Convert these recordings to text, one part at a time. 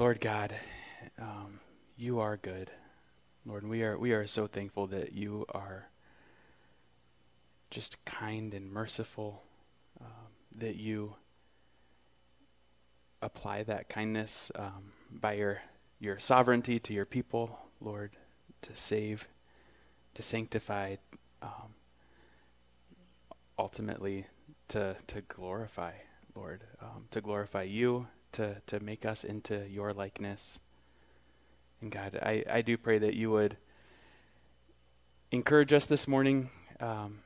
Lord God, um, you are good. Lord, we are we are so thankful that you are just kind and merciful, um, that you apply that kindness um, by your your sovereignty to your people, Lord, to save, to sanctify, um, ultimately to to glorify, Lord, um, to glorify you, to to make us into your likeness. And God, I, I do pray that you would encourage us this morning um,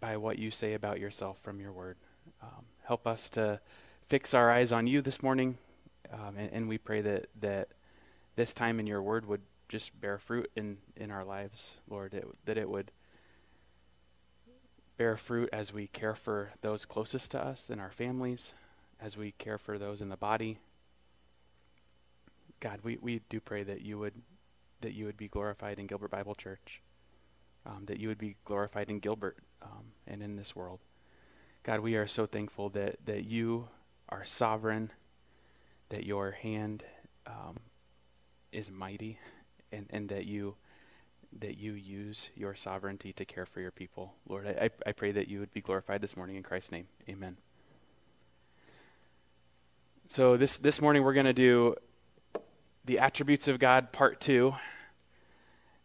by what you say about yourself from your word. Um, help us to fix our eyes on you this morning, um, and, and, we pray that that this time in your word would just bear fruit in in our lives, Lord. It, that it would bear fruit as we care for those closest to us in our families, as we care for those in the body. God, we, we do pray that you would that you would be glorified in Gilbert Bible Church, um, that you would be glorified in Gilbert um, and in this world. God, we are so thankful that that you are sovereign, that your hand um, is mighty, and, and that you that you use your sovereignty to care for your people. Lord, I, I pray that you would be glorified this morning in Christ's name. Amen. So this this morning we're going to do the attributes of God, part two.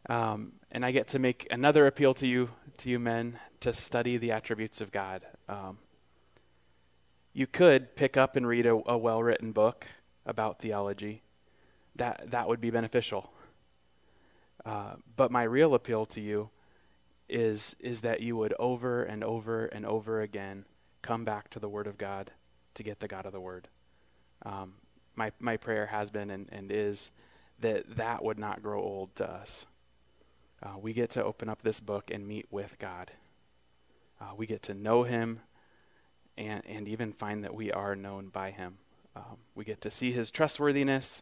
Um, and I get to make another appeal to you, to you men, to study the attributes of God. Um, you could pick up and read a, a well-written book about theology. That that would be beneficial. Uh, but my real appeal to you is is that you would over and over and over again come back to the Word of God to get the God of the Word. Um, my my prayer has been and, and is that that would not grow old to us. Uh, we get to open up this book and meet with God. Uh, we get to know Him and, and even find that we are known by Him. Um, we get to see His trustworthiness,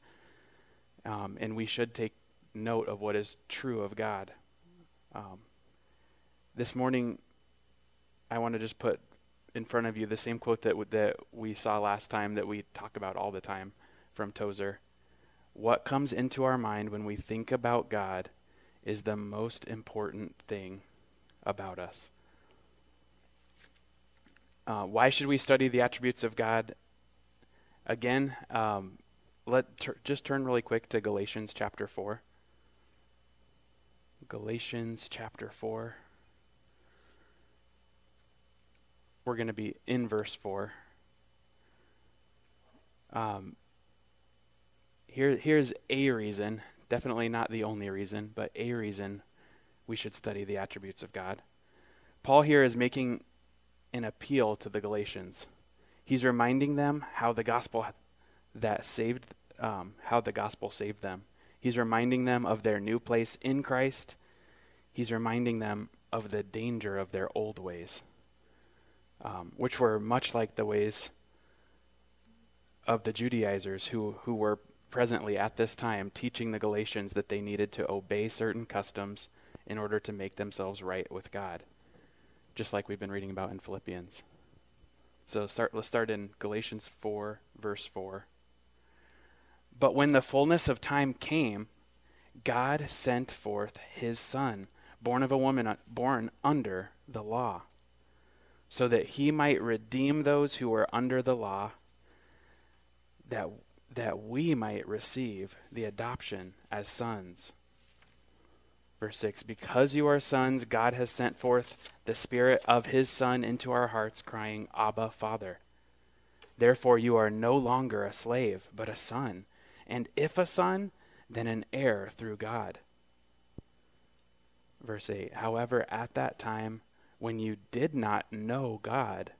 um, and we should take note of what is true of God. Um, this morning, I want to just put in front of you the same quote that that we saw last time that we talk about all the time from Tozer. What comes into our mind when we think about God is the most important thing about us. Uh, why should we study the attributes of God? Again, um, let just turn really quick to Galatians chapter four. Galatians chapter 4. We're going to be in verse 4. Um, here, here's a reason, definitely not the only reason, but a reason we should study the attributes of God. Paul here is making an appeal to the Galatians. He's reminding them how the gospel that saved, um, how the gospel saved them. He's reminding them of their new place in Christ. He's reminding them of the danger of their old ways, um, which were much like the ways of the Judaizers who, who were presently at this time teaching the Galatians that they needed to obey certain customs in order to make themselves right with God, just like we've been reading about in Philippians. So start, let's start in Galatians 4, verse 4. But when the fullness of time came, God sent forth his Son, born of a woman, born under the law, so that he might redeem those who were under the law, that, that we might receive the adoption as sons. Verse 6 Because you are sons, God has sent forth the Spirit of his Son into our hearts, crying, Abba, Father. Therefore, you are no longer a slave, but a son and if a son, then an heir through God. Verse 8 However, at that time, when you did not know God,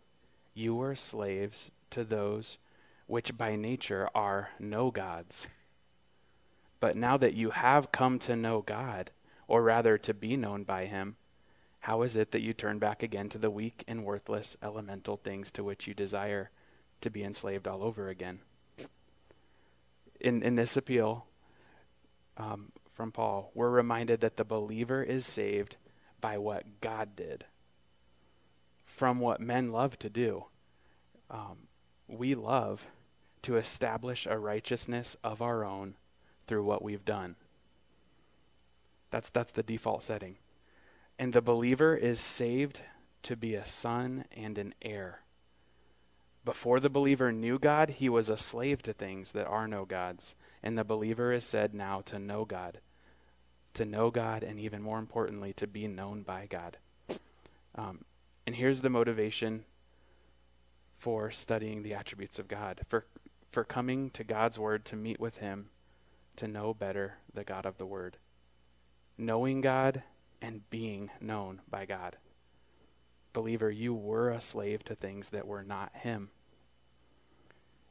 you were slaves to those which by nature are no gods. But now that you have come to know God, or rather to be known by him, how is it that you turn back again to the weak and worthless elemental things to which you desire to be enslaved all over again? in, in this appeal um, from Paul, we're reminded that the believer is saved by what God did, from what men love to do. Um, we love to establish a righteousness of our own through what we've done. That's, that's the default setting. And the believer is saved to be a son and an heir. Before the believer knew God, he was a slave to things that are no gods. And the believer is said now to know God. To know God, and even more importantly, to be known by God. Um, and here's the motivation for studying the attributes of God, for, for coming to God's Word to meet with Him, to know better the God of the Word. Knowing God and being known by God. Believer, you were a slave to things that were not Him.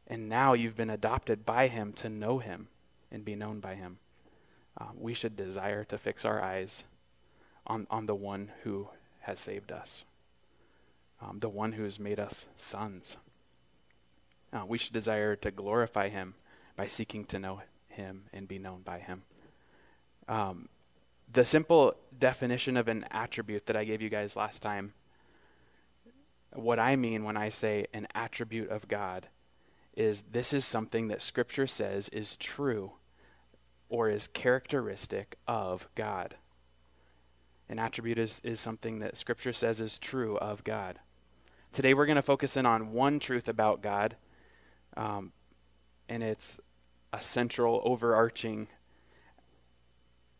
And now you've been adopted by Him to know Him and be known by Him. Uh, we should desire to fix our eyes on, on the one who has saved us, um, the one who has made us sons. Uh, we should desire to glorify Him by seeking to know Him and be known by Him. Um, the simple definition of an attribute that I gave you guys last time, what I mean when I say an attribute of God is this is something that Scripture says is true or is characteristic of God. An attribute is, is something that Scripture says is true of God. Today we're going to focus in on one truth about God, um, and it's a central, overarching,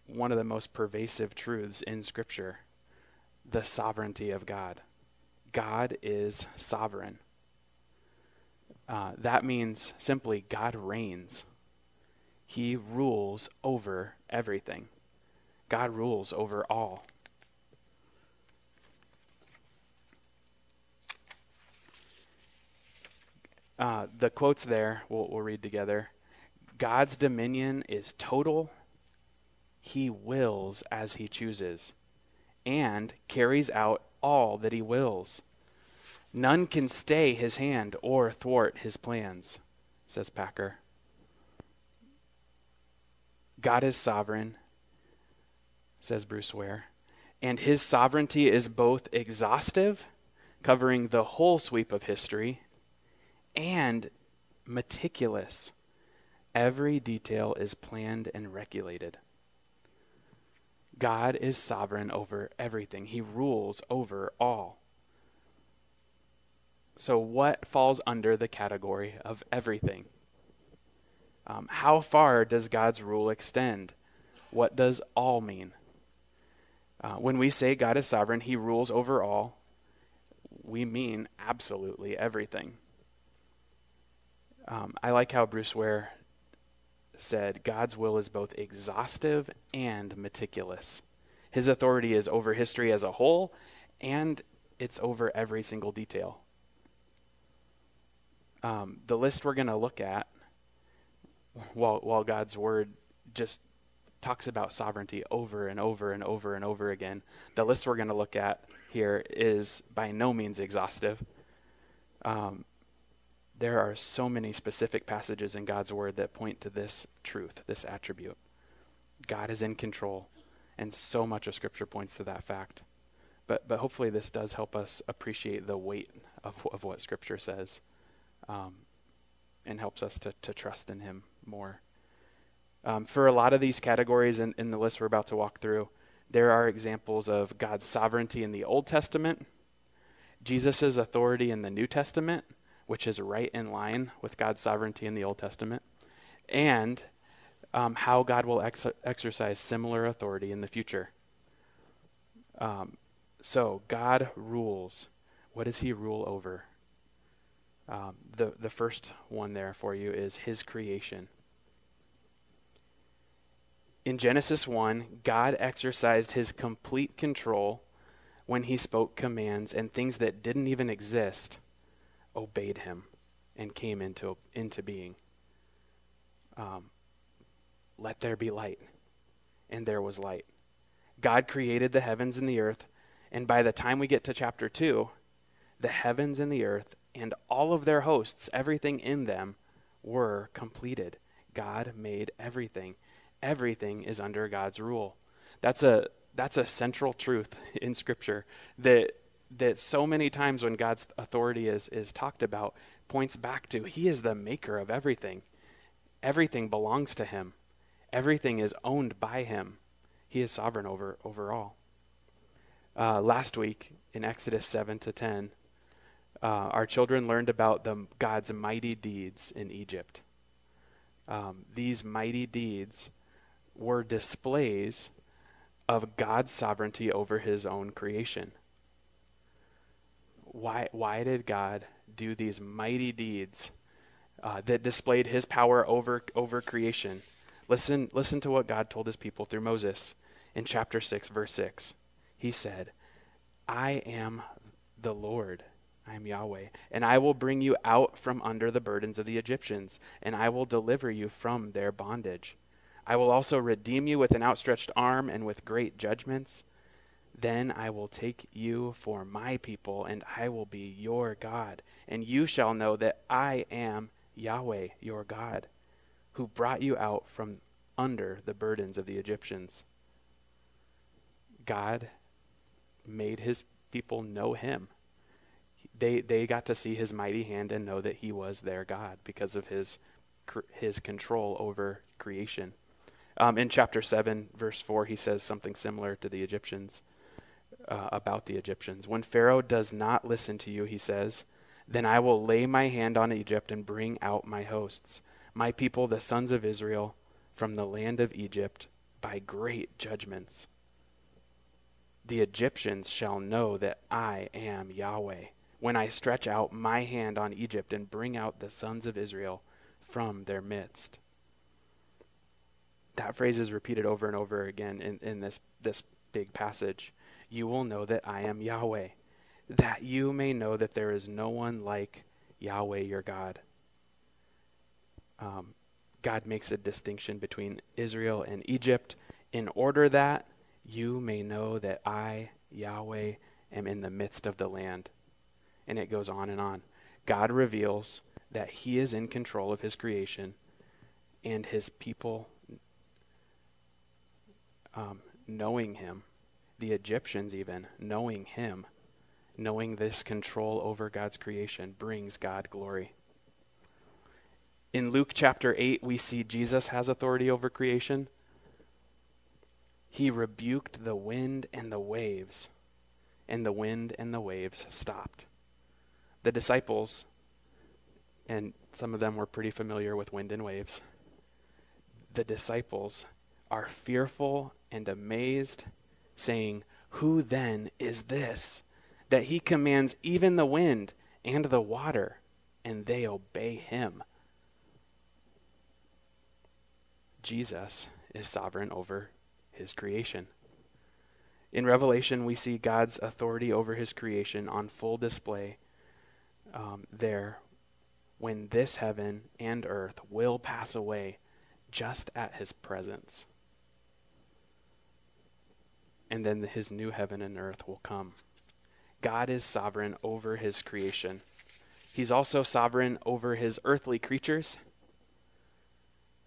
one of the most pervasive truths in Scripture the sovereignty of God. God is sovereign. Uh, that means simply God reigns. He rules over everything. God rules over all. Uh, the quotes there, we'll, we'll read together. God's dominion is total. He wills as he chooses and carries out all that he wills. None can stay his hand or thwart his plans, says Packer. God is sovereign, says Bruce Ware, and his sovereignty is both exhaustive, covering the whole sweep of history, and meticulous. Every detail is planned and regulated. God is sovereign over everything, He rules over all. So, what falls under the category of everything? Um, how far does God's rule extend? What does all mean? Uh, when we say God is sovereign, He rules over all, we mean absolutely everything. Um, I like how Bruce Ware said God's will is both exhaustive and meticulous. His authority is over history as a whole, and it's over every single detail um, the list we're going to look at while, while God's word just talks about sovereignty over and over and over and over again, the list we're going to look at here is by no means exhaustive. Um, there are so many specific passages in God's word that point to this truth, this attribute. God is in control, and so much of Scripture points to that fact. But, but hopefully, this does help us appreciate the weight of, of what Scripture says um, and helps us to, to trust in Him more. Um, for a lot of these categories in, in the list we're about to walk through, there are examples of God's sovereignty in the Old Testament, Jesus' authority in the New Testament, which is right in line with God's sovereignty in the Old Testament, and um, how God will ex- exercise similar authority in the future. Um, so, God rules. What does He rule over? Um, the, the first one there for you is his creation. In Genesis 1, God exercised his complete control when he spoke commands, and things that didn't even exist obeyed him and came into, into being. Um, Let there be light. And there was light. God created the heavens and the earth, and by the time we get to chapter 2, the heavens and the earth and all of their hosts, everything in them, were completed. God made everything. Everything is under God's rule. That's a that's a central truth in Scripture that that so many times when God's authority is is talked about, points back to He is the maker of everything. Everything belongs to Him, everything is owned by Him. He is sovereign over, over all. Uh, last week in Exodus 7 to 10, uh, our children learned about the, God's mighty deeds in Egypt. Um, these mighty deeds were displays of God's sovereignty over his own creation. Why, why did God do these mighty deeds uh, that displayed his power over, over creation? Listen, listen to what God told his people through Moses in chapter 6, verse 6. He said, I am the Lord. I am Yahweh, and I will bring you out from under the burdens of the Egyptians, and I will deliver you from their bondage. I will also redeem you with an outstretched arm and with great judgments. Then I will take you for my people, and I will be your God. And you shall know that I am Yahweh, your God, who brought you out from under the burdens of the Egyptians. God made his people know him. They, they got to see his mighty hand and know that he was their God because of his, his control over creation. Um, in chapter 7, verse 4, he says something similar to the Egyptians, uh, about the Egyptians. When Pharaoh does not listen to you, he says, then I will lay my hand on Egypt and bring out my hosts, my people, the sons of Israel, from the land of Egypt by great judgments. The Egyptians shall know that I am Yahweh when I stretch out my hand on Egypt and bring out the sons of Israel from their midst that phrase is repeated over and over again in, in this, this big passage. You will know that I am Yahweh, that you may know that there is no one like Yahweh your God. Um, God makes a distinction between Israel and Egypt in order that you may know that I, Yahweh, am in the midst of the land. And it goes on and on. God reveals that he is in control of his creation and his people um, knowing him, the Egyptians even knowing him, knowing this control over God's creation brings God glory. In Luke chapter 8, we see Jesus has authority over creation. He rebuked the wind and the waves, and the wind and the waves stopped. The disciples, and some of them were pretty familiar with wind and waves, the disciples are fearful and amazed, saying, Who then is this, that he commands even the wind and the water, and they obey him? Jesus is sovereign over his creation. In Revelation, we see God's authority over his creation on full display um, there when this heaven and earth will pass away just at his presence and then his new heaven and earth will come. God is sovereign over his creation. He's also sovereign over his earthly creatures.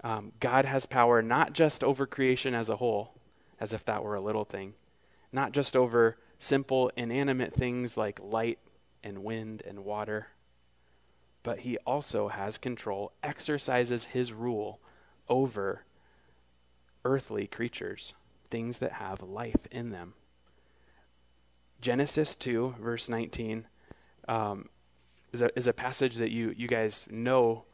Um, God has power not just over creation as a whole, as if that were a little thing, not just over simple inanimate things like light and wind and water, but he also has control, exercises his rule over earthly creatures things that have life in them. Genesis 2, verse 19, um, is, a, is a passage that you, you guys know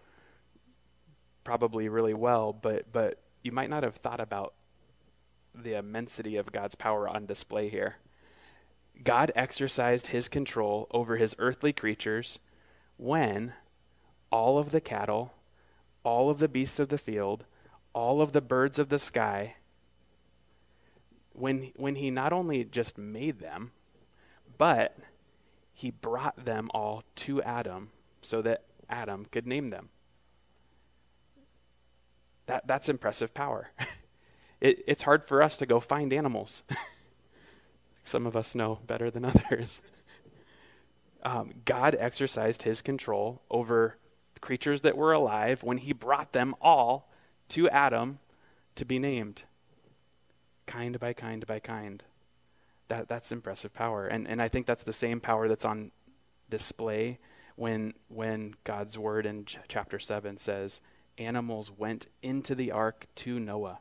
probably really well, but, but you might not have thought about the immensity of God's power on display here. God exercised his control over his earthly creatures when all of the cattle, all of the beasts of the field, all of the birds of the sky, when, when he not only just made them, but he brought them all to Adam so that Adam could name them. That, that's impressive power. it, it's hard for us to go find animals. Some of us know better than others. Um, God exercised his control over creatures that were alive when he brought them all to Adam to be named kind by kind by kind. That, that's impressive power. And, and I think that's the same power that's on display when when God's word in ch- chapter 7 says animals went into the ark to Noah.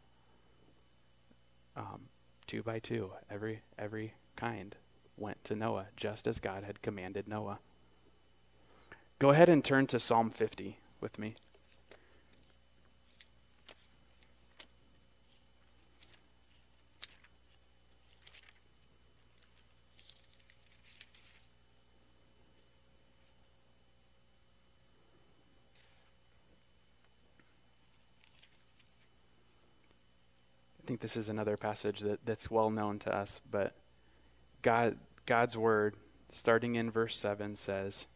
Um, two by two, every every kind went to Noah, just as God had commanded Noah. Go ahead and turn to Psalm 50 with me. This is another passage that, that's well known to us, but God, God's word, starting in verse 7, says,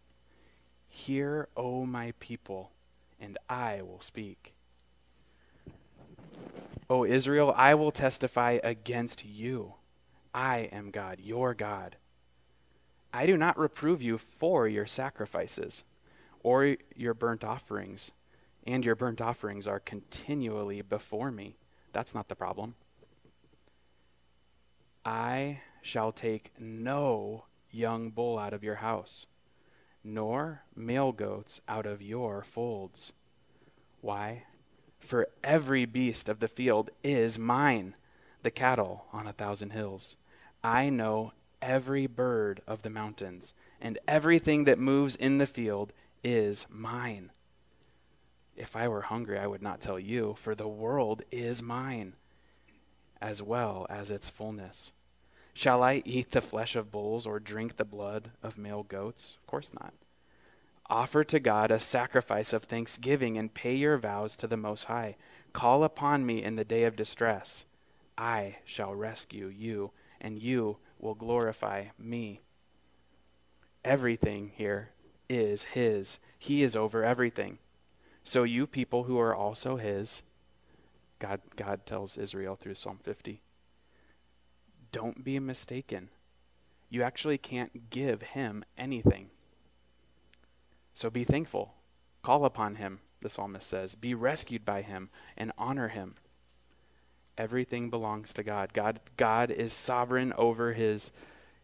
Hear, O my people, and I will speak. O Israel, I will testify against you. I am God, your God. I do not reprove you for your sacrifices or your burnt offerings, and your burnt offerings are continually before me. That's not the problem. I shall take no young bull out of your house, nor male goats out of your folds. Why? For every beast of the field is mine, the cattle on a thousand hills. I know every bird of the mountains, and everything that moves in the field is mine. If I were hungry, I would not tell you, for the world is mine, as well as its fullness. Shall I eat the flesh of bulls or drink the blood of male goats? Of course not. Offer to God a sacrifice of thanksgiving and pay your vows to the Most High. Call upon me in the day of distress. I shall rescue you, and you will glorify me. Everything here is His. He is over everything. So you people who are also his, God, God tells Israel through Psalm 50, don't be mistaken. You actually can't give him anything. So be thankful. Call upon him, the psalmist says. Be rescued by him and honor him. Everything belongs to God. God, God is sovereign over his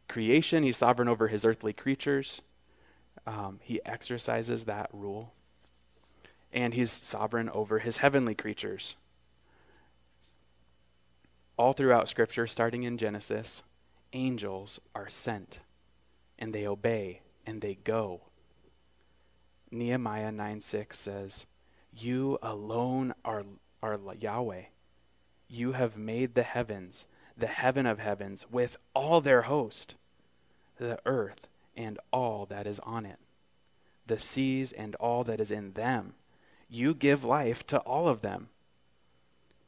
creation, he's sovereign over his earthly creatures. Um, he exercises that rule and he's sovereign over his heavenly creatures. All throughout Scripture, starting in Genesis, angels are sent, and they obey, and they go. Nehemiah 9 6 says, You alone are, are Yahweh. You have made the heavens, the heaven of heavens, with all their host, the earth and all that is on it, the seas and all that is in them you give life to all of them.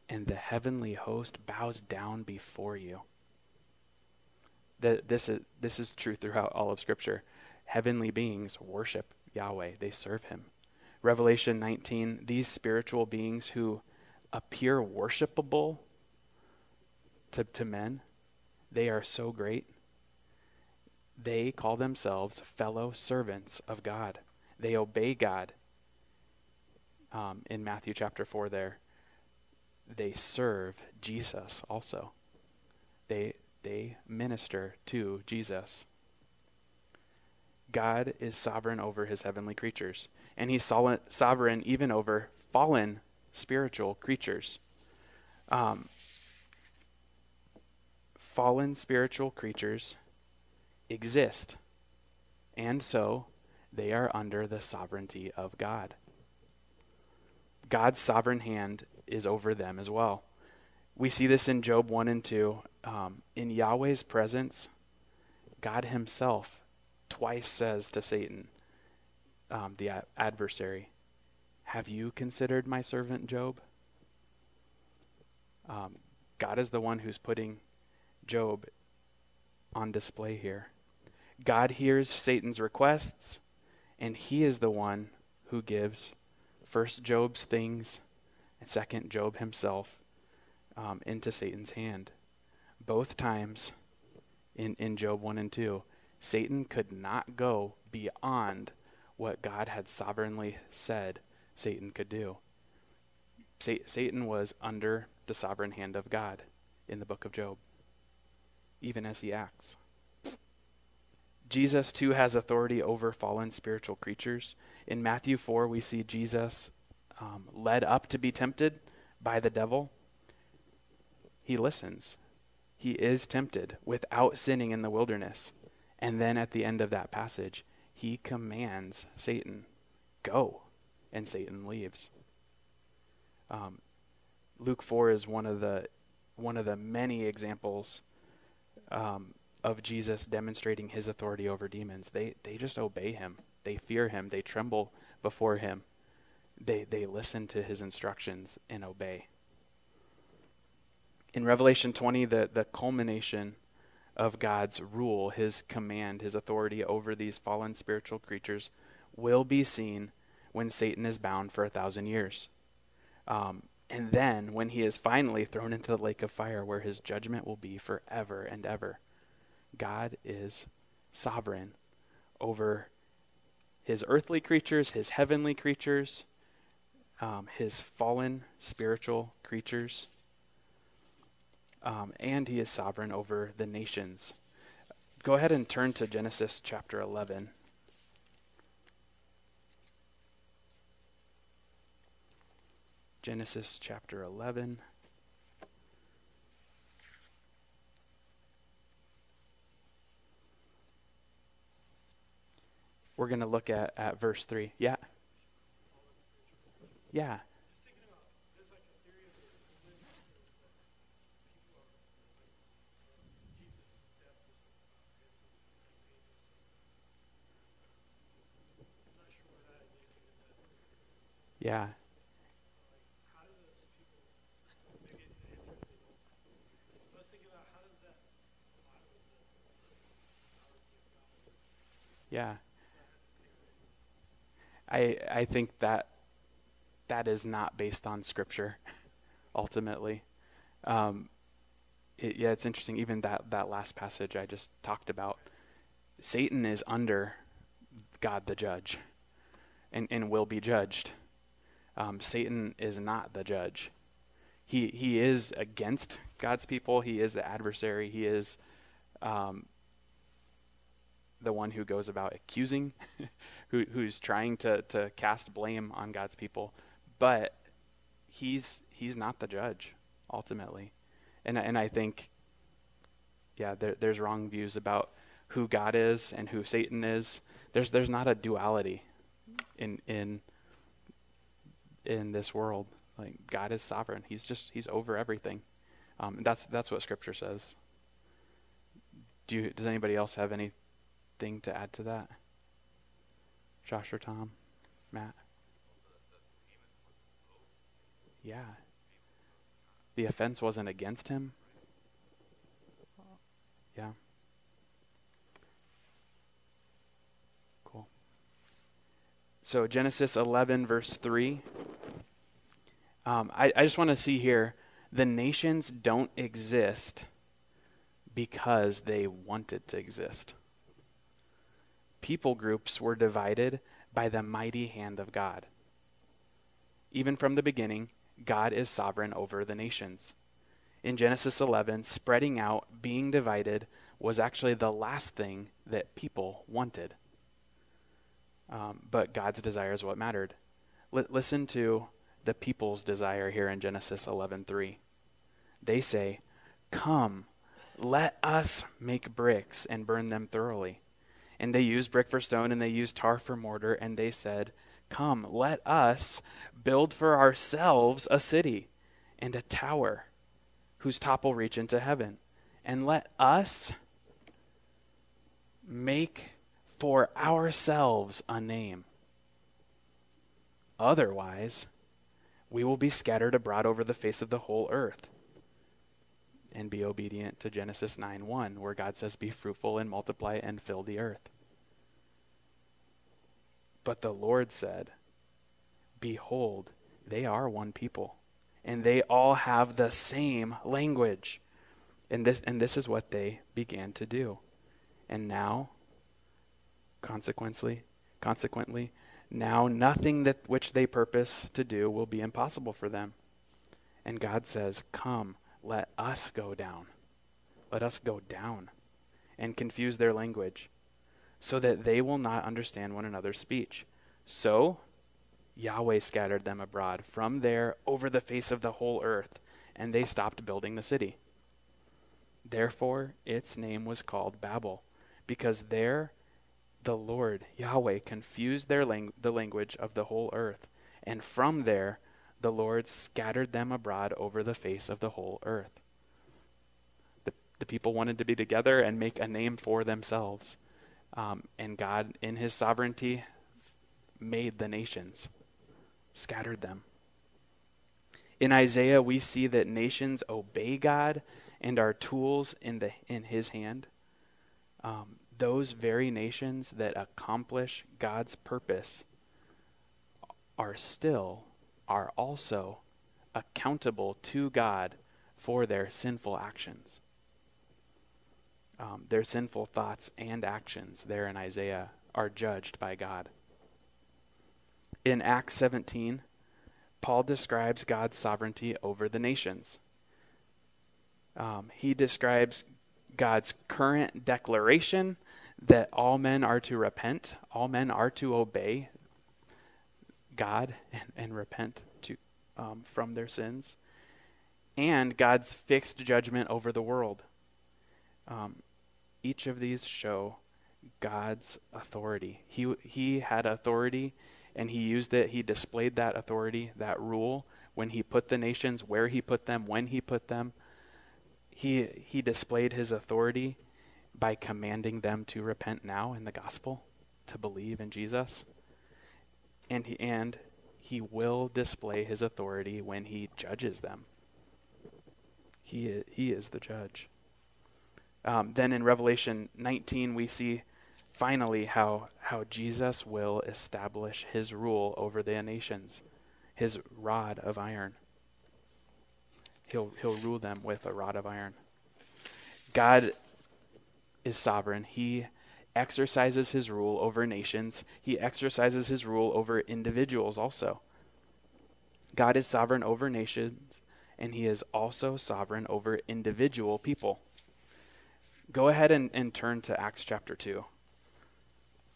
And the heavenly host bows down before you. That this is this is true throughout all of Scripture. Heavenly beings worship Yahweh, they serve him. Revelation 19, these spiritual beings who appear worshipable to, to men, they are so great. They call themselves fellow servants of God. They obey God um, in Matthew chapter 4 there, they serve Jesus also. They, they minister to Jesus. God is sovereign over his heavenly creatures, and he's sol- sovereign even over fallen spiritual creatures. Um, fallen spiritual creatures exist, and so they are under the sovereignty of God. God's sovereign hand is over them as well. We see this in Job 1 and 2. Um, in Yahweh's presence, God Himself twice says to Satan, um, the a- adversary, Have you considered my servant Job? Um, God is the one who's putting Job on display here. God hears Satan's requests, and He is the one who gives first Job's things, and second Job himself um, into Satan's hand. Both times in, in Job 1 and 2, Satan could not go beyond what God had sovereignly said Satan could do. Sa- Satan was under the sovereign hand of God in the book of Job, even as he acts. Jesus, too, has authority over fallen spiritual creatures. In Matthew 4, we see Jesus um, led up to be tempted by the devil. He listens. He is tempted without sinning in the wilderness. And then at the end of that passage, he commands Satan, Go. And Satan leaves. Um, Luke 4 is one of the one of the many examples um, of Jesus demonstrating his authority over demons. They they just obey him. They fear him. They tremble before him. They they listen to his instructions and obey. In Revelation 20, the, the culmination of God's rule, his command, his authority over these fallen spiritual creatures will be seen when Satan is bound for a thousand years. Um, and then when he is finally thrown into the lake of fire where his judgment will be forever and ever. God is sovereign over his earthly creatures, his heavenly creatures, um, his fallen spiritual creatures, um, and he is sovereign over the nations. Go ahead and turn to Genesis chapter 11. Genesis chapter 11. We're going to look at, at verse 3. Yeah. Yeah. Yeah. Yeah. I I think that that is not based on scripture ultimately. Um, it, yeah, it's interesting. Even that, that last passage I just talked about, Satan is under God the judge and, and will be judged. Um, Satan is not the judge. He, he is against God's people, he is the adversary, he is um, the one who goes about accusing, who, who's trying to, to cast blame on God's people. But he's he's not the judge ultimately, and and I think, yeah, there, there's wrong views about who God is and who Satan is. There's there's not a duality in in in this world. Like God is sovereign. He's just he's over everything. Um, that's that's what Scripture says. Do you, does anybody else have to add to that? Josh or Tom, Matt. Yeah. The offense wasn't against him. Yeah. Cool. So Genesis 11, verse 3. Um, I, I just want to see here the nations don't exist because they wanted to exist. People groups were divided by the mighty hand of God. Even from the beginning, God is sovereign over the nations. In Genesis 11, spreading out, being divided, was actually the last thing that people wanted. Um, but God's desire is what mattered. L- listen to the people's desire here in Genesis 11:3. They say, "Come, let us make bricks and burn them thoroughly." And they used brick for stone and they used tar for mortar and they said, "Come, let us build for ourselves a city and a tower whose top will reach into heaven, and let us make for ourselves a name. Otherwise, we will be scattered abroad over the face of the whole earth. And be obedient to Genesis 9 1, where God says, Be fruitful and multiply and fill the earth. But the Lord said, Behold, they are one people, and they all have the same language. And this, and this is what they began to do. And now, consequently, consequently, now nothing that which they purpose to do will be impossible for them. And God says, Come, let us go down. Let us go down and confuse their language so that they will not understand one another's speech. So Yahweh scattered them abroad from there over the face of the whole earth, and they stopped building the city. Therefore, its name was called Babel, because there the Lord, Yahweh, confused their lang- the language of the whole earth, and from there the Lord scattered them abroad over the face of the whole earth. The, the people wanted to be together and make a name for themselves. Um, and God, in his sovereignty, made the nations, scattered them. In Isaiah, we see that nations obey God and are tools in, the, in his hand. Um, those very nations that accomplish God's purpose are still, are also accountable to God for their sinful actions um, their sinful thoughts and actions there in Isaiah are judged by God. In Acts 17, Paul describes God's sovereignty over the nations. Um, he describes God's current declaration that all men are to repent, all men are to obey God and, and repent to, um, from their sins, and God's fixed judgment over the world. Um, each of these show God's authority. He, he had authority and he used it. He displayed that authority, that rule, when he put the nations, where he put them, when he put them. He, he displayed his authority by commanding them to repent now in the gospel, to believe in Jesus. And he, and he will display his authority when he judges them. He, he is the judge. Um, then in Revelation 19, we see finally how, how Jesus will establish his rule over the nations, his rod of iron. He'll, he'll rule them with a rod of iron. God is sovereign. He exercises his rule over nations, he exercises his rule over individuals also. God is sovereign over nations, and he is also sovereign over individual people. Go ahead and, and turn to Acts chapter 2.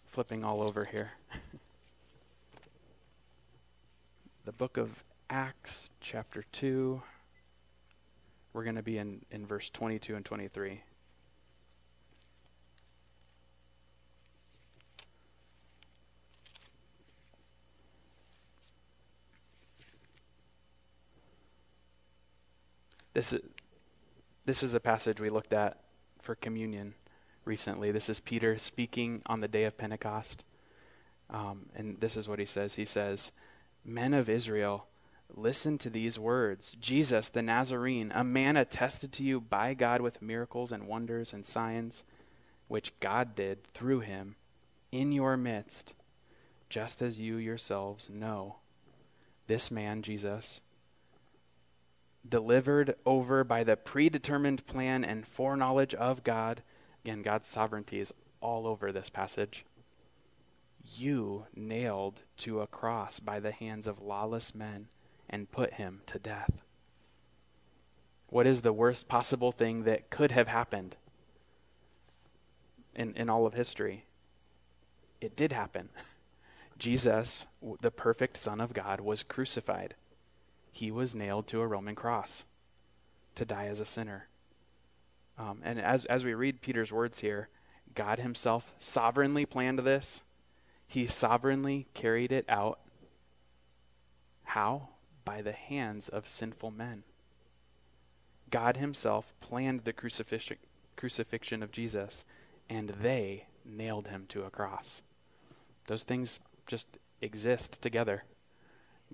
Flipping all over here. the book of Acts chapter 2. We're going to be in, in verse 22 and 23. This is, this is a passage we looked at for communion recently. This is Peter speaking on the day of Pentecost. Um, and this is what he says He says, Men of Israel, listen to these words Jesus, the Nazarene, a man attested to you by God with miracles and wonders and signs, which God did through him in your midst, just as you yourselves know. This man, Jesus, delivered over by the predetermined plan and foreknowledge of God. Again, God's sovereignty is all over this passage. You nailed to a cross by the hands of lawless men and put him to death. What is the worst possible thing that could have happened in, in all of history? It did happen. Jesus, the perfect Son of God, was crucified he was nailed to a Roman cross to die as a sinner. Um, and as, as we read Peter's words here, God himself sovereignly planned this. He sovereignly carried it out. How? By the hands of sinful men. God himself planned the crucifix- crucifixion of Jesus, and they nailed him to a cross. Those things just exist together.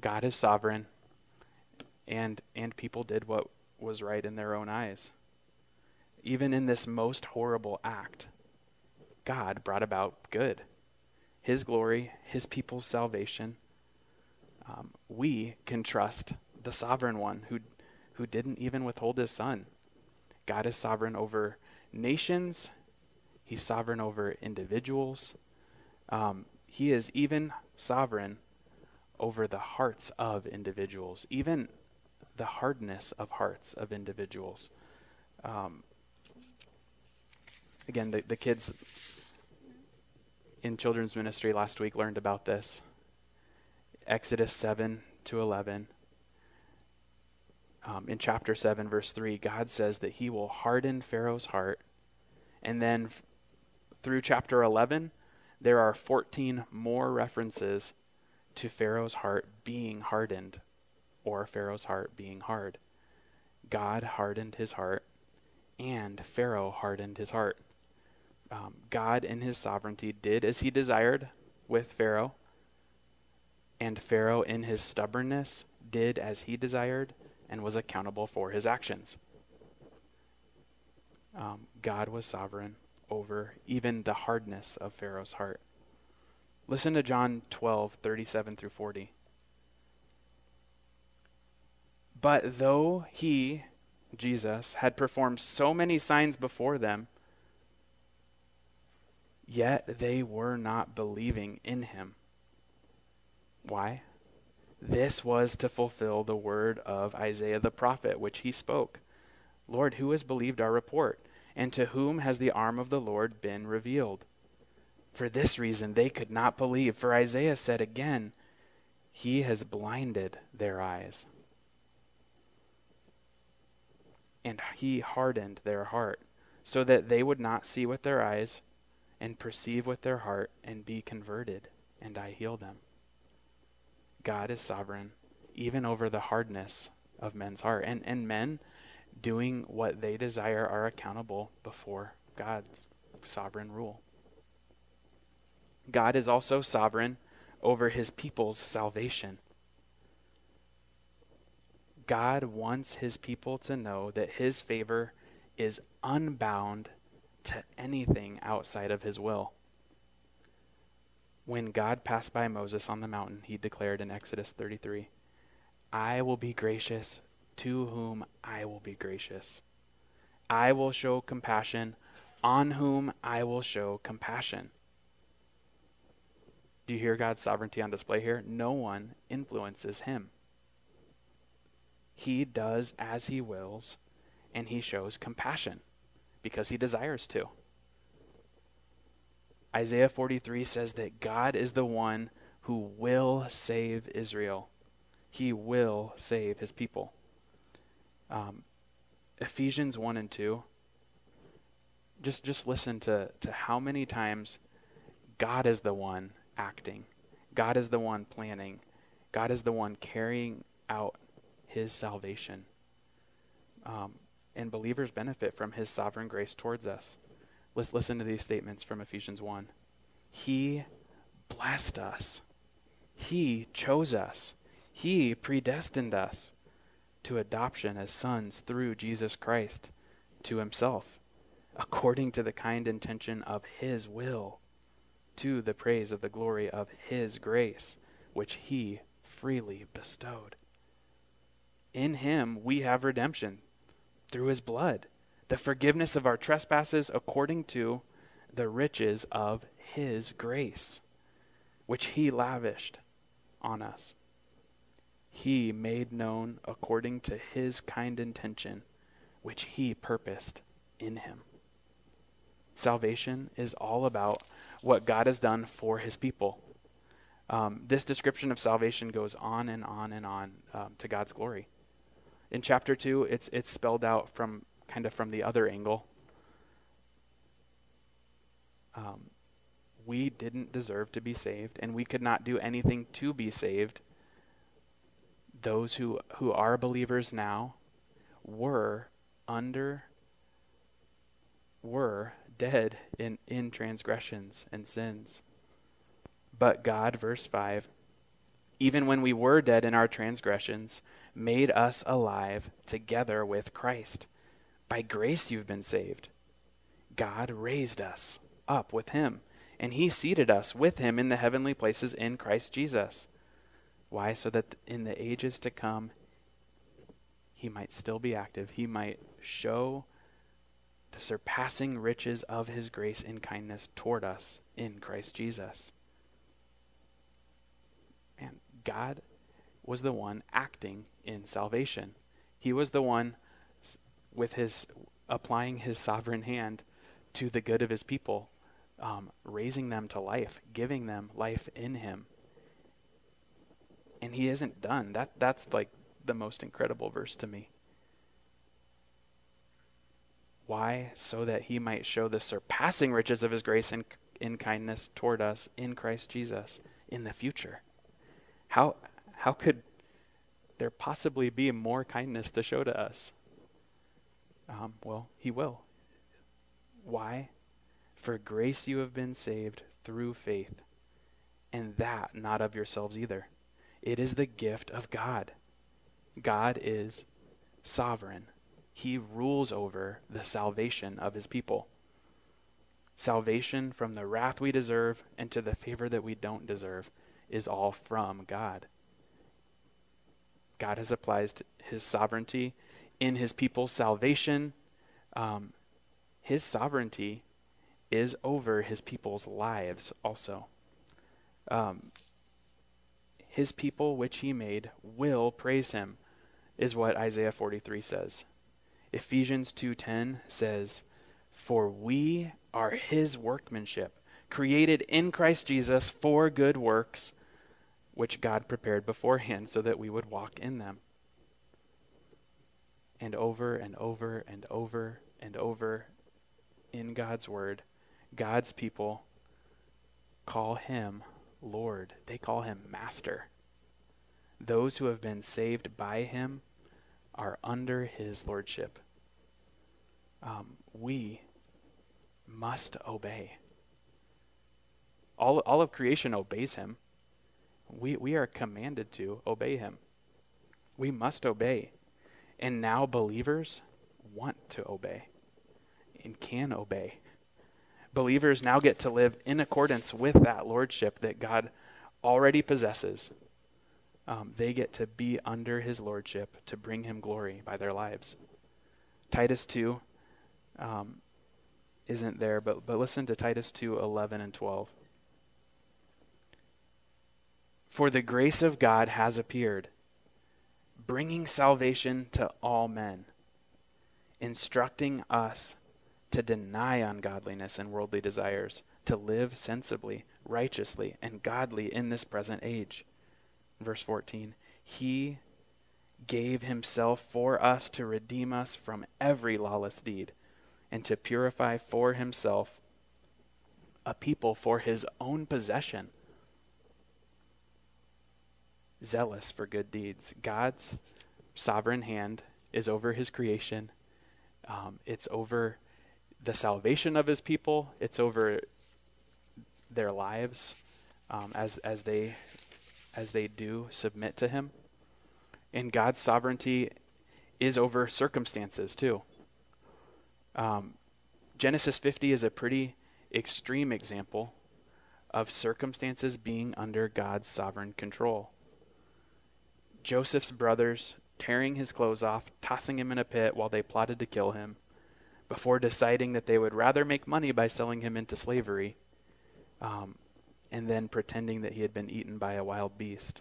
God is sovereign, and and people did what was right in their own eyes. Even in this most horrible act, God brought about good, His glory, His people's salvation. Um, we can trust the sovereign one who who didn't even withhold His Son. God is sovereign over nations. He's sovereign over individuals. Um, he is even sovereign over the hearts of individuals, even the hardness of hearts of individuals. Um, again, the, the kids in children's ministry last week learned about this. Exodus 7 to 11. Um, in chapter 7, verse 3, God says that he will harden Pharaoh's heart. And then f- through chapter 11, there are 14 more references to Pharaoh's heart being hardened or Pharaoh's heart being hard. God hardened his heart, and Pharaoh hardened his heart. Um, God, in his sovereignty, did as he desired with Pharaoh, and Pharaoh, in his stubbornness, did as he desired and was accountable for his actions. Um, God was sovereign over even the hardness of Pharaoh's heart. Listen to John 12, 37 through 40. But though he, Jesus, had performed so many signs before them, yet they were not believing in him. Why? This was to fulfill the word of Isaiah the prophet, which he spoke Lord, who has believed our report? And to whom has the arm of the Lord been revealed? For this reason they could not believe, for Isaiah said again, He has blinded their eyes. And he hardened their heart, so that they would not see with their eyes, and perceive with their heart, and be converted, and I heal them. God is sovereign, even over the hardness of men's heart. And, and men doing what they desire are accountable before God's sovereign rule. God is also sovereign over his people's salvation. God wants his people to know that his favor is unbound to anything outside of his will. When God passed by Moses on the mountain, he declared in Exodus 33 I will be gracious to whom I will be gracious. I will show compassion on whom I will show compassion. Do you hear God's sovereignty on display here? No one influences him. He does as he wills, and he shows compassion because he desires to. Isaiah 43 says that God is the one who will save Israel. He will save his people. Um, Ephesians 1 and 2. Just, just listen to, to how many times God is the one acting, God is the one planning, God is the one carrying out his salvation. Um, and believers benefit from his sovereign grace towards us. Let's listen to these statements from Ephesians 1. He blessed us. He chose us. He predestined us to adoption as sons through Jesus Christ to himself, according to the kind intention of his will, to the praise of the glory of his grace, which he freely bestowed. In him we have redemption through his blood the forgiveness of our trespasses according to the riches of his grace, which he lavished on us. He made known according to his kind intention, which he purposed in him. Salvation is all about what God has done for his people. Um, this description of salvation goes on and on and on um, to God's glory. In chapter 2, it's, it's spelled out from kind of from the other angle. Um, we didn't deserve to be saved, and we could not do anything to be saved. Those who, who are believers now were under, were dead in, in transgressions and sins. But God, verse 5, even when we were dead in our transgressions, made us alive together with Christ. By grace you've been saved. God raised us up with him, and he seated us with him in the heavenly places in Christ Jesus. Why? So that in the ages to come, he might still be active. He might show the surpassing riches of his grace and kindness toward us in Christ Jesus. And God was the one acting in salvation. He was the one with his applying his sovereign hand to the good of his people, um, raising them to life, giving them life in Him. And He isn't done. That that's like the most incredible verse to me. Why? So that He might show the surpassing riches of His grace and in kindness toward us in Christ Jesus in the future. How how could there possibly be more kindness to show to us? Um, well, He will. Why? For grace you have been saved through faith, and that not of yourselves either. It is the gift of God. God is sovereign. He rules over the salvation of his people. Salvation from the wrath we deserve and to the favor that we don't deserve is all from God. God has applied his sovereignty in his people's salvation. Um, his sovereignty is over his people's lives also. Um, his people, which he made, will praise him, is what Isaiah 43 says. Ephesians 2:10 says, "For we are his workmanship, created in Christ Jesus for good works, which God prepared beforehand so that we would walk in them." And over and over and over and over in God's word, God's people call him Lord. They call him Master. Those who have been saved by him are under his lordship. Um, we must obey. All, all of creation obeys him. We, we are commanded to obey him. We must obey. And now believers want to obey and can obey believers now get to live in accordance with that lordship that God already possesses. Um, they get to be under his lordship to bring him glory by their lives. Titus 2 um, isn't there, but, but listen to Titus 2 11 and 12. For the grace of God has appeared, bringing salvation to all men, instructing us to deny ungodliness and worldly desires, to live sensibly, righteously, and godly in this present age. Verse 14 He gave himself for us to redeem us from every lawless deed, and to purify for himself a people for his own possession, zealous for good deeds. God's sovereign hand is over his creation. Um, it's over the salvation of his people, it's over their lives um, as, as, they, as they do submit to him. And God's sovereignty is over circumstances too. Um, Genesis 50 is a pretty extreme example of circumstances being under God's sovereign control. Joseph's brothers tearing his clothes off, tossing him in a pit while they plotted to kill him before deciding that they would rather make money by selling him into slavery um, and then pretending that he had been eaten by a wild beast.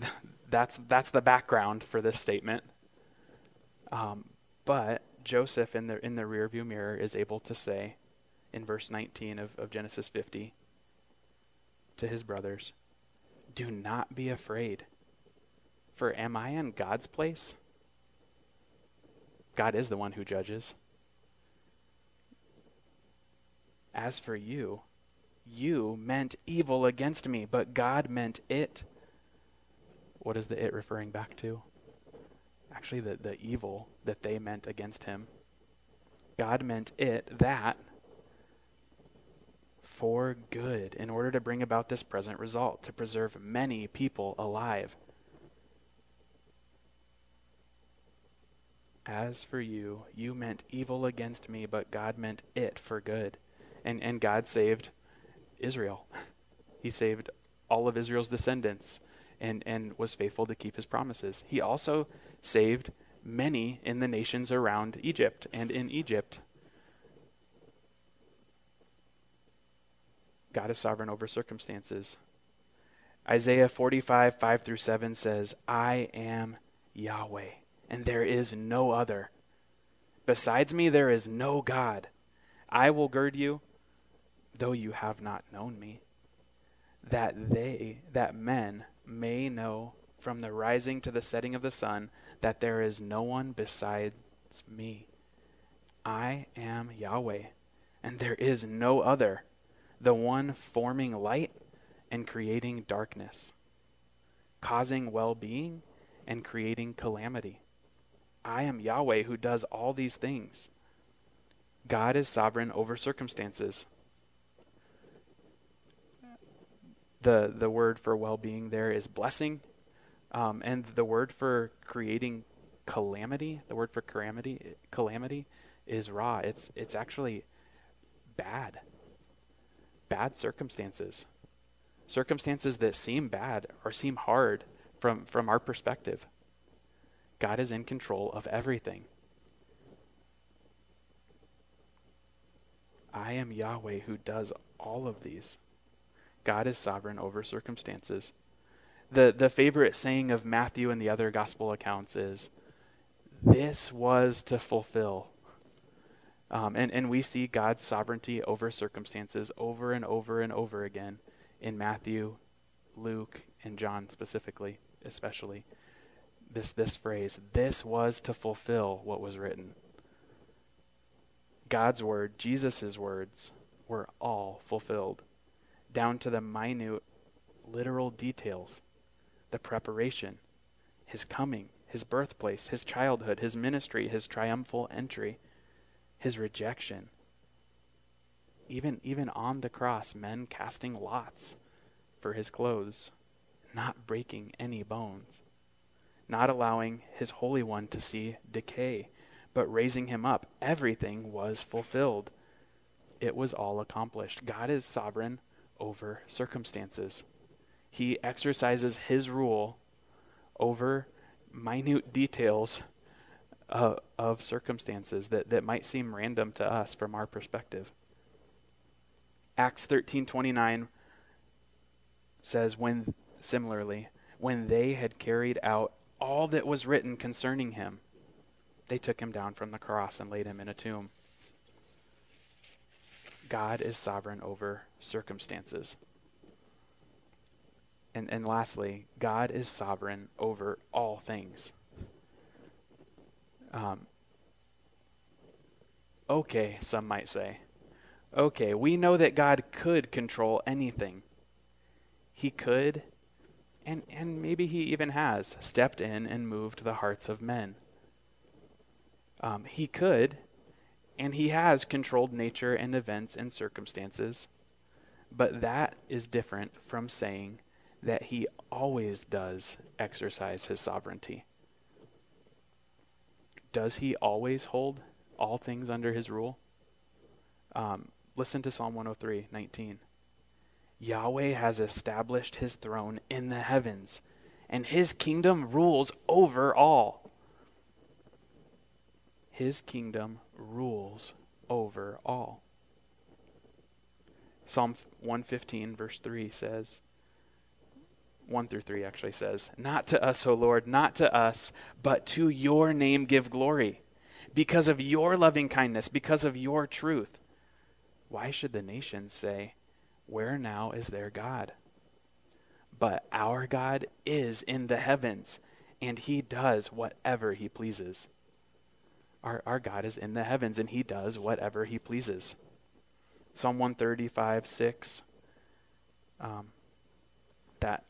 that's, that's the background for this statement. Um, but Joseph, in the, in the rearview mirror, is able to say in verse 19 of, of Genesis 50 to his brothers, Do not be afraid, for am I in God's place? God is the one who judges. As for you, you meant evil against me, but God meant it. What is the it referring back to? Actually, the, the evil that they meant against him. God meant it, that, for good, in order to bring about this present result, to preserve many people alive. As for you, you meant evil against me, but God meant it for good. And, and God saved Israel. He saved all of Israel's descendants and, and was faithful to keep his promises. He also saved many in the nations around Egypt and in Egypt. God is sovereign over circumstances. Isaiah 45, 5 through 7 says, I am Yahweh and there is no other. Besides me, there is no God. I will gird you, though you have not known me, that they, that men, may know from the rising to the setting of the sun that there is no one besides me. I am Yahweh, and there is no other, the one forming light and creating darkness, causing well being and creating calamity. I am Yahweh who does all these things. God is sovereign over circumstances. The, the word for well being there is blessing, um, and the word for creating calamity, the word for calamity, calamity is raw. It's, it's actually bad. Bad circumstances. Circumstances that seem bad or seem hard from, from our perspective. God is in control of everything. I am Yahweh who does all of these. God is sovereign over circumstances. The, the favorite saying of Matthew and the other gospel accounts is, This was to fulfill. Um, and, and we see God's sovereignty over circumstances over and over and over again in Matthew, Luke, and John specifically, especially. This, this phrase, this was to fulfill what was written. God's word, Jesus' words, were all fulfilled, down to the minute, literal details the preparation, his coming, his birthplace, his childhood, his ministry, his triumphal entry, his rejection. Even, even on the cross, men casting lots for his clothes, not breaking any bones, not allowing his Holy One to see decay but raising him up. Everything was fulfilled. It was all accomplished. God is sovereign over circumstances. He exercises his rule over minute details of circumstances that, that might seem random to us from our perspective. Acts 13:29 says when similarly when they had carried out all that was written concerning him they took him down from the cross and laid him in a tomb. God is sovereign over circumstances. And, and lastly, God is sovereign over all things. Um, okay, some might say. Okay, we know that God could control anything. He could, and, and maybe he even has, stepped in and moved the hearts of men. Um, he could, and he has controlled nature and events and circumstances, but that is different from saying that he always does exercise his sovereignty. Does he always hold all things under his rule? Um, listen to Psalm 103, 19. Yahweh has established his throne in the heavens, and his kingdom rules over all. His kingdom rules over all. Psalm 115, verse 3 says, 1 through 3 actually says, Not to us, O Lord, not to us, but to your name give glory, because of your loving kindness, because of your truth. Why should the nations say, Where now is their God? But our God is in the heavens, and he does whatever he pleases. Our, our God is in the heavens and he does whatever he pleases. Psalm 135, 6. Um, that,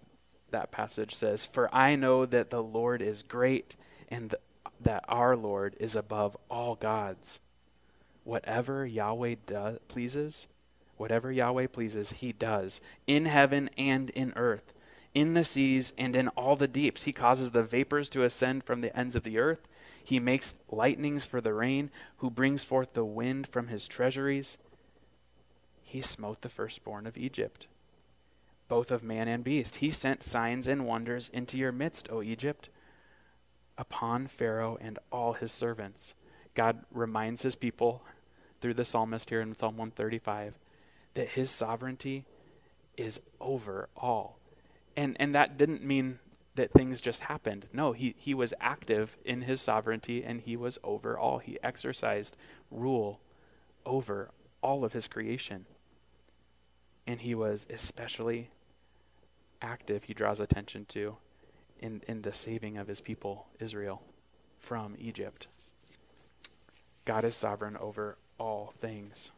that passage says, For I know that the Lord is great and th- that our Lord is above all gods. Whatever Yahweh do- pleases, whatever Yahweh pleases, he does, in heaven and in earth, in the seas and in all the deeps. He causes the vapors to ascend from the ends of the earth. He makes lightnings for the rain, who brings forth the wind from his treasuries. He smote the firstborn of Egypt, both of man and beast. He sent signs and wonders into your midst, O Egypt, upon Pharaoh and all his servants. God reminds his people through the psalmist here in Psalm 135 that his sovereignty is over all. And and that didn't mean that things just happened. No, he, he was active in his sovereignty and he was over all. He exercised rule over all of his creation. And he was especially active, he draws attention to, in, in the saving of his people, Israel, from Egypt. God is sovereign over all things.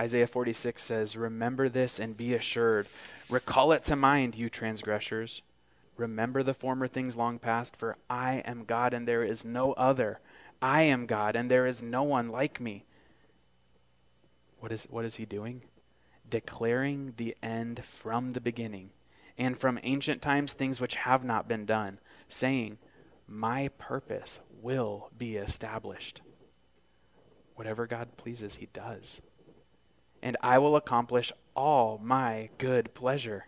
Isaiah 46 says, Remember this and be assured. Recall it to mind, you transgressors. Remember the former things long past, for I am God and there is no other. I am God and there is no one like me. What is, what is he doing? Declaring the end from the beginning, and from ancient times things which have not been done, saying, My purpose will be established. Whatever God pleases, he does and I will accomplish all my good pleasure.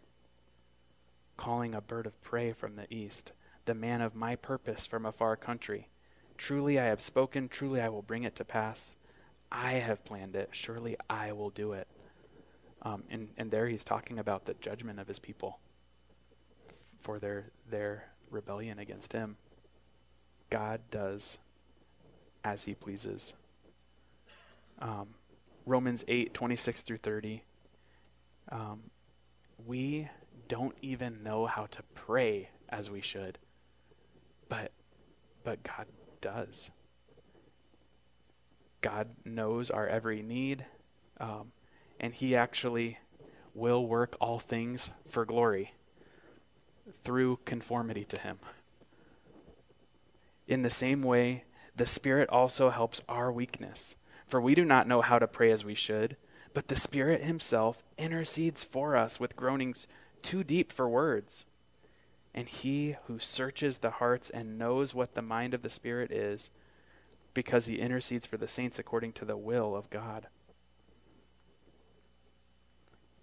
Calling a bird of prey from the east, the man of my purpose from a far country. Truly I have spoken, truly I will bring it to pass. I have planned it, surely I will do it. Um, and, and there he's talking about the judgment of his people for their, their rebellion against him. God does as he pleases. Um, Romans 8, 26 through 30. Um, we don't even know how to pray as we should, but, but God does. God knows our every need, um, and He actually will work all things for glory through conformity to Him. In the same way, the Spirit also helps our weakness. For we do not know how to pray as we should, but the Spirit Himself intercedes for us with groanings too deep for words. And He who searches the hearts and knows what the mind of the Spirit is, because He intercedes for the saints according to the will of God.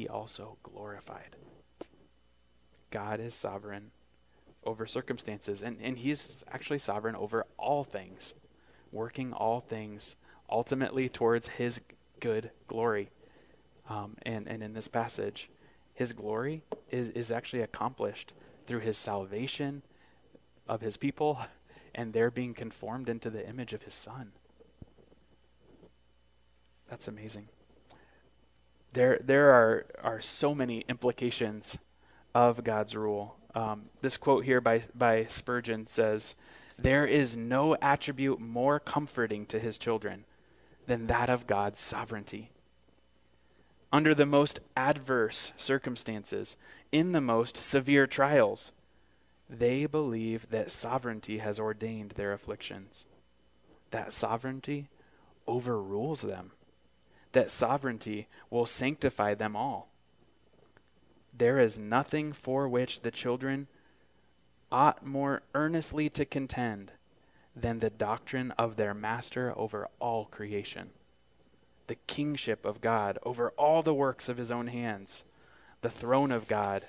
he also glorified. God is sovereign over circumstances, and, and he's actually sovereign over all things, working all things ultimately towards his good glory. Um, and, and in this passage, his glory is, is actually accomplished through his salvation of his people and their being conformed into the image of his son. That's amazing. There, there are, are so many implications of God's rule. Um, this quote here by, by Spurgeon says, There is no attribute more comforting to his children than that of God's sovereignty. Under the most adverse circumstances, in the most severe trials, they believe that sovereignty has ordained their afflictions. That sovereignty overrules them. That sovereignty will sanctify them all. There is nothing for which the children ought more earnestly to contend than the doctrine of their master over all creation, the kingship of God over all the works of his own hands, the throne of God,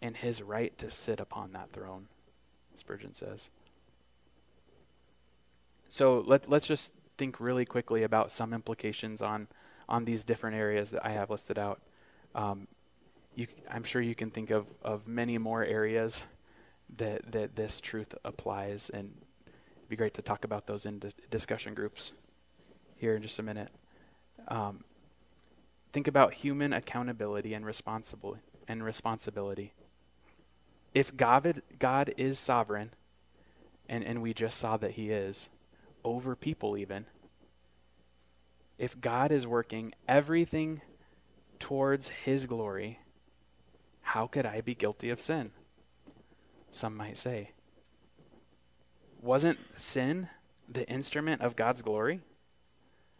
and his right to sit upon that throne, Spurgeon says. So let, let's just think really quickly about some implications on, on these different areas that I have listed out. Um, you, I'm sure you can think of, of many more areas that, that this truth applies, and it'd be great to talk about those in the discussion groups here in just a minute. Um, think about human accountability and responsible and responsibility. If God, God is sovereign, and, and we just saw that he is, over people even, if God is working everything towards his glory, how could I be guilty of sin? Some might say. Wasn't sin the instrument of God's glory?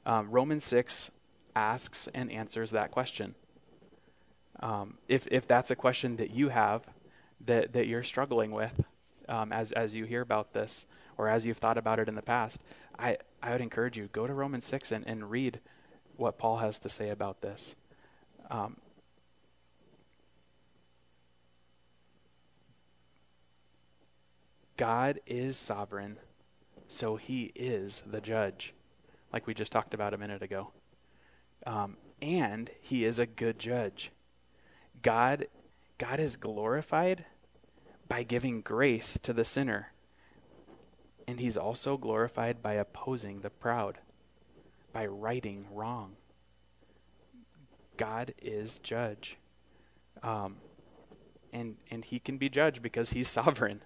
Um, Romans 6 asks and answers that question. Um, if, if that's a question that you have, that, that you're struggling with, um, as, as you hear about this or as you've thought about it in the past, I, I would encourage you, go to Romans 6 and, and read what Paul has to say about this. Um, God is sovereign, so he is the judge, like we just talked about a minute ago. Um, and he is a good judge. God, God is glorified by giving grace to the sinner. And he's also glorified by opposing the proud, by righting wrong. God is judge. Um, and, and he can be judged because he's sovereign.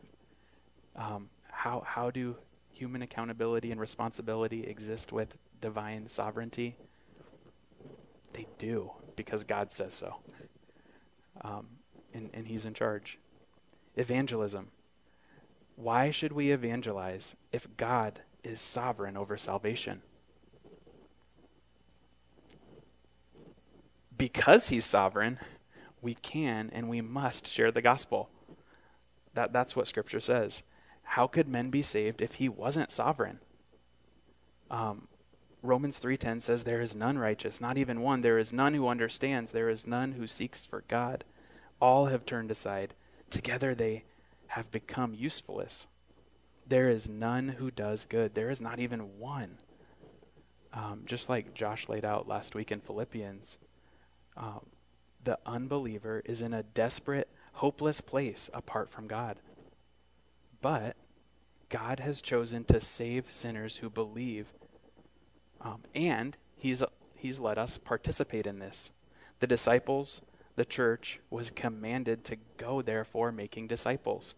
Um, how, how do human accountability and responsibility exist with divine sovereignty? They do, because God says so. Um, and, and He's in charge. Evangelism. Why should we evangelize if God is sovereign over salvation? Because He's sovereign, we can and we must share the gospel. That, that's what Scripture says. How could men be saved if He wasn't sovereign? Um, Romans 3:10 says there is none righteous, not even one. There is none who understands, there is none who seeks for God. All have turned aside. Together they have become useless. There is none who does good. There is not even one. Um, just like Josh laid out last week in Philippians, um, the unbeliever is in a desperate, hopeless place apart from God. But God has chosen to save sinners who believe um, and he's, he's let us participate in this. The disciples, the church, was commanded to go, therefore, making disciples.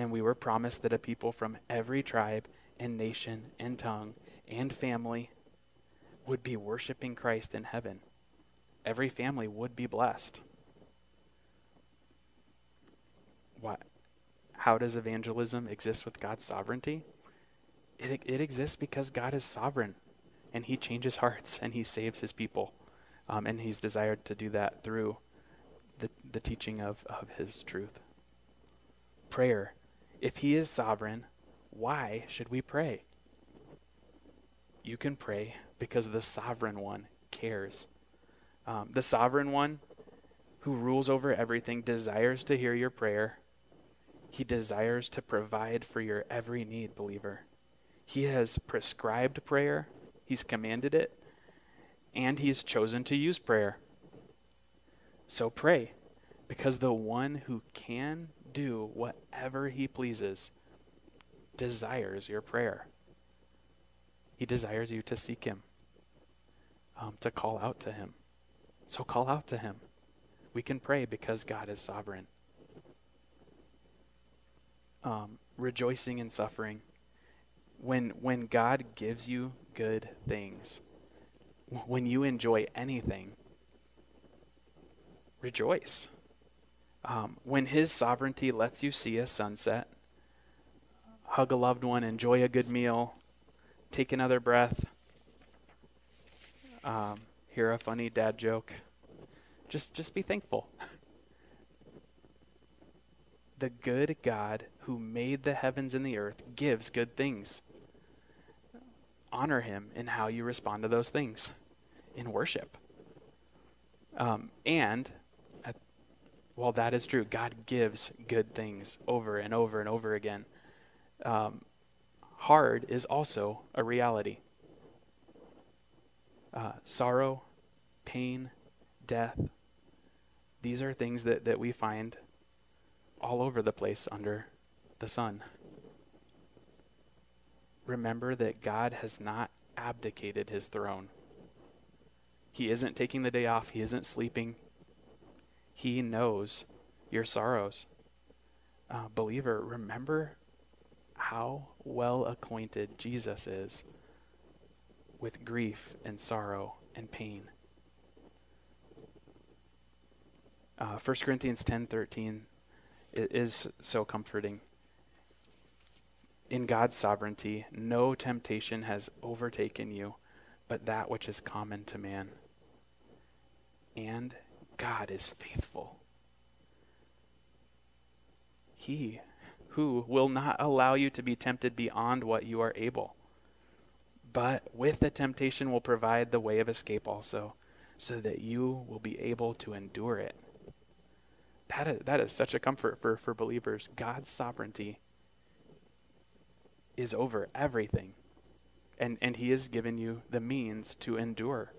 And we were promised that a people from every tribe and nation and tongue and family would be worshiping Christ in heaven. Every family would be blessed. What? How does evangelism exist with God's sovereignty? It, it exists because God is sovereign and he changes hearts and he saves his people. Um, and he's desired to do that through the, the teaching of, of his truth. Prayer. If he is sovereign, why should we pray? You can pray because the sovereign one cares. Um, the sovereign one who rules over everything desires to hear your prayer. He desires to provide for your every need, believer. He has prescribed prayer, He's commanded it, and He's chosen to use prayer. So pray, because the one who can do whatever He pleases desires your prayer. He desires you to seek Him, um, to call out to Him. So call out to Him. We can pray because God is sovereign. Um, rejoicing in suffering when when God gives you good things, when you enjoy anything, rejoice. Um, when His sovereignty lets you see a sunset, hug a loved one, enjoy a good meal, take another breath, um, hear a funny dad joke, just just be thankful. the good God who made the heavens and the earth gives good things honor him in how you respond to those things in worship. Um, and while that is true, God gives good things over and over and over again. Um, hard is also a reality. Uh, sorrow, pain, death, these are things that, that we find all over the place under the sun remember that God has not abdicated his throne. He isn't taking the day off, he isn't sleeping. He knows your sorrows. Uh, believer, remember how well acquainted Jesus is with grief and sorrow and pain. Uh, 1 Corinthians 10:13 is so comforting in God's sovereignty, no temptation has overtaken you but that which is common to man. And God is faithful. He who will not allow you to be tempted beyond what you are able. But with the temptation will provide the way of escape also, so that you will be able to endure it. That is, that is such a comfort for, for believers. God's sovereignty is over everything. And, and He has given you the means to endure,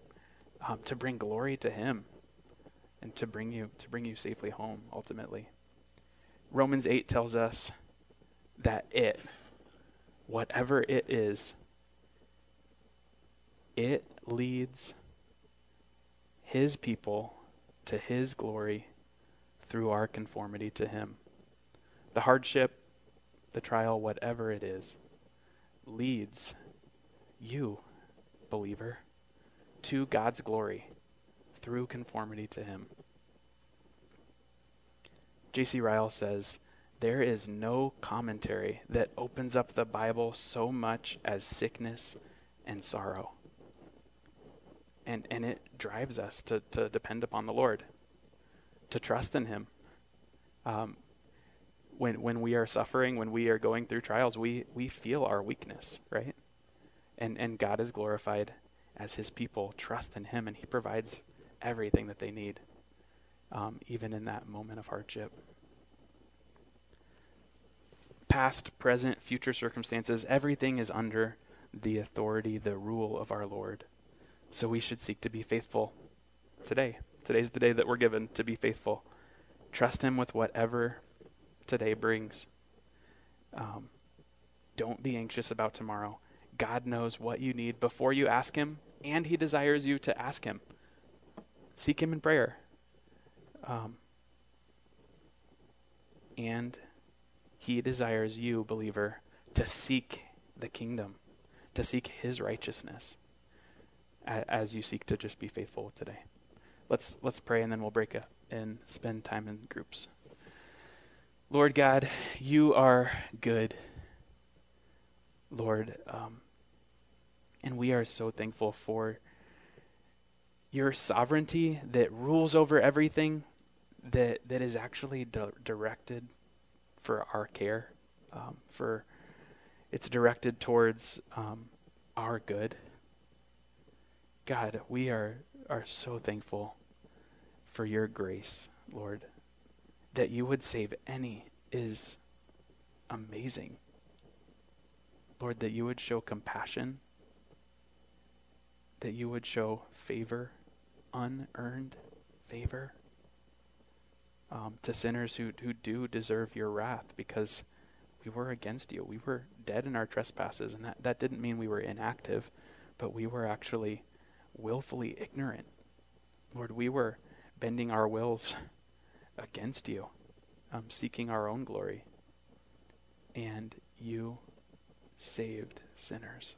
um, to bring glory to Him, and to bring you to bring you safely home ultimately. Romans 8 tells us that it, whatever it is, it leads his people to his glory through our conformity to him. The hardship, the trial, whatever it is, leads you, believer, to God's glory through conformity to him. J.C. Ryle says, There is no commentary that opens up the Bible so much as sickness and sorrow. And, and it drives us to, to depend upon the Lord, to trust in Him. Um, when, when we are suffering, when we are going through trials, we, we feel our weakness, right? And, and God is glorified as His people trust in Him, and He provides everything that they need um, even in that moment of hardship. Past, present, future circumstances, everything is under the authority, the rule of our Lord. So we should seek to be faithful today. Today's the day that we're given to be faithful. Trust Him with whatever today brings. Um, don't be anxious about tomorrow. God knows what you need before you ask Him, and He desires you to ask Him. Seek Him in prayer. Um, and he desires you, believer, to seek the kingdom, to seek his righteousness as you seek to just be faithful today. Let's let's pray and then we'll break up and spend time in groups. Lord God, you are good. Lord, um, and we are so thankful for your sovereignty that rules over everything, that that is actually di- directed for our care, um, for it's directed towards um, our good. God, we are are so thankful for your grace, Lord. That you would save any is amazing. Lord, that you would show compassion, that you would show favor, unearned favor um, to sinners who, who do deserve your wrath because we were against you. We were dead in our trespasses, and that, that didn't mean we were inactive, but we were actually willfully ignorant. Lord, we were bending our wills against you, um, seeking our own glory. And you saved sinners.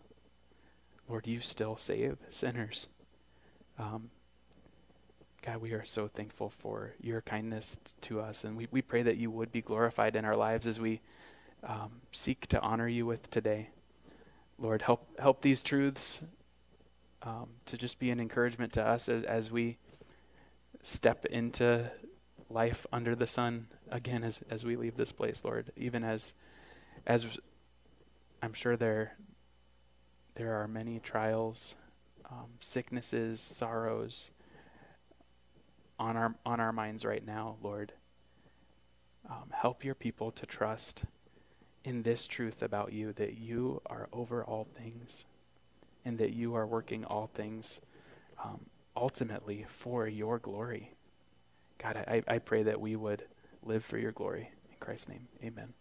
Lord, you still save sinners. Um, God, we are so thankful for your kindness to us, and we, we pray that you would be glorified in our lives as we um, seek to honor you with today. Lord, help help these truths um, to just be an encouragement to us as, as we step into life under the sun again as, as we leave this place, Lord. Even as as I'm sure there there are many trials, um, sicknesses, sorrows on our on our minds right now, Lord. Um, help your people to trust in this truth about you that you are over all things and that you are working all things um, ultimately for your glory. God, I, I pray that we would live for your glory. In Christ's name, amen.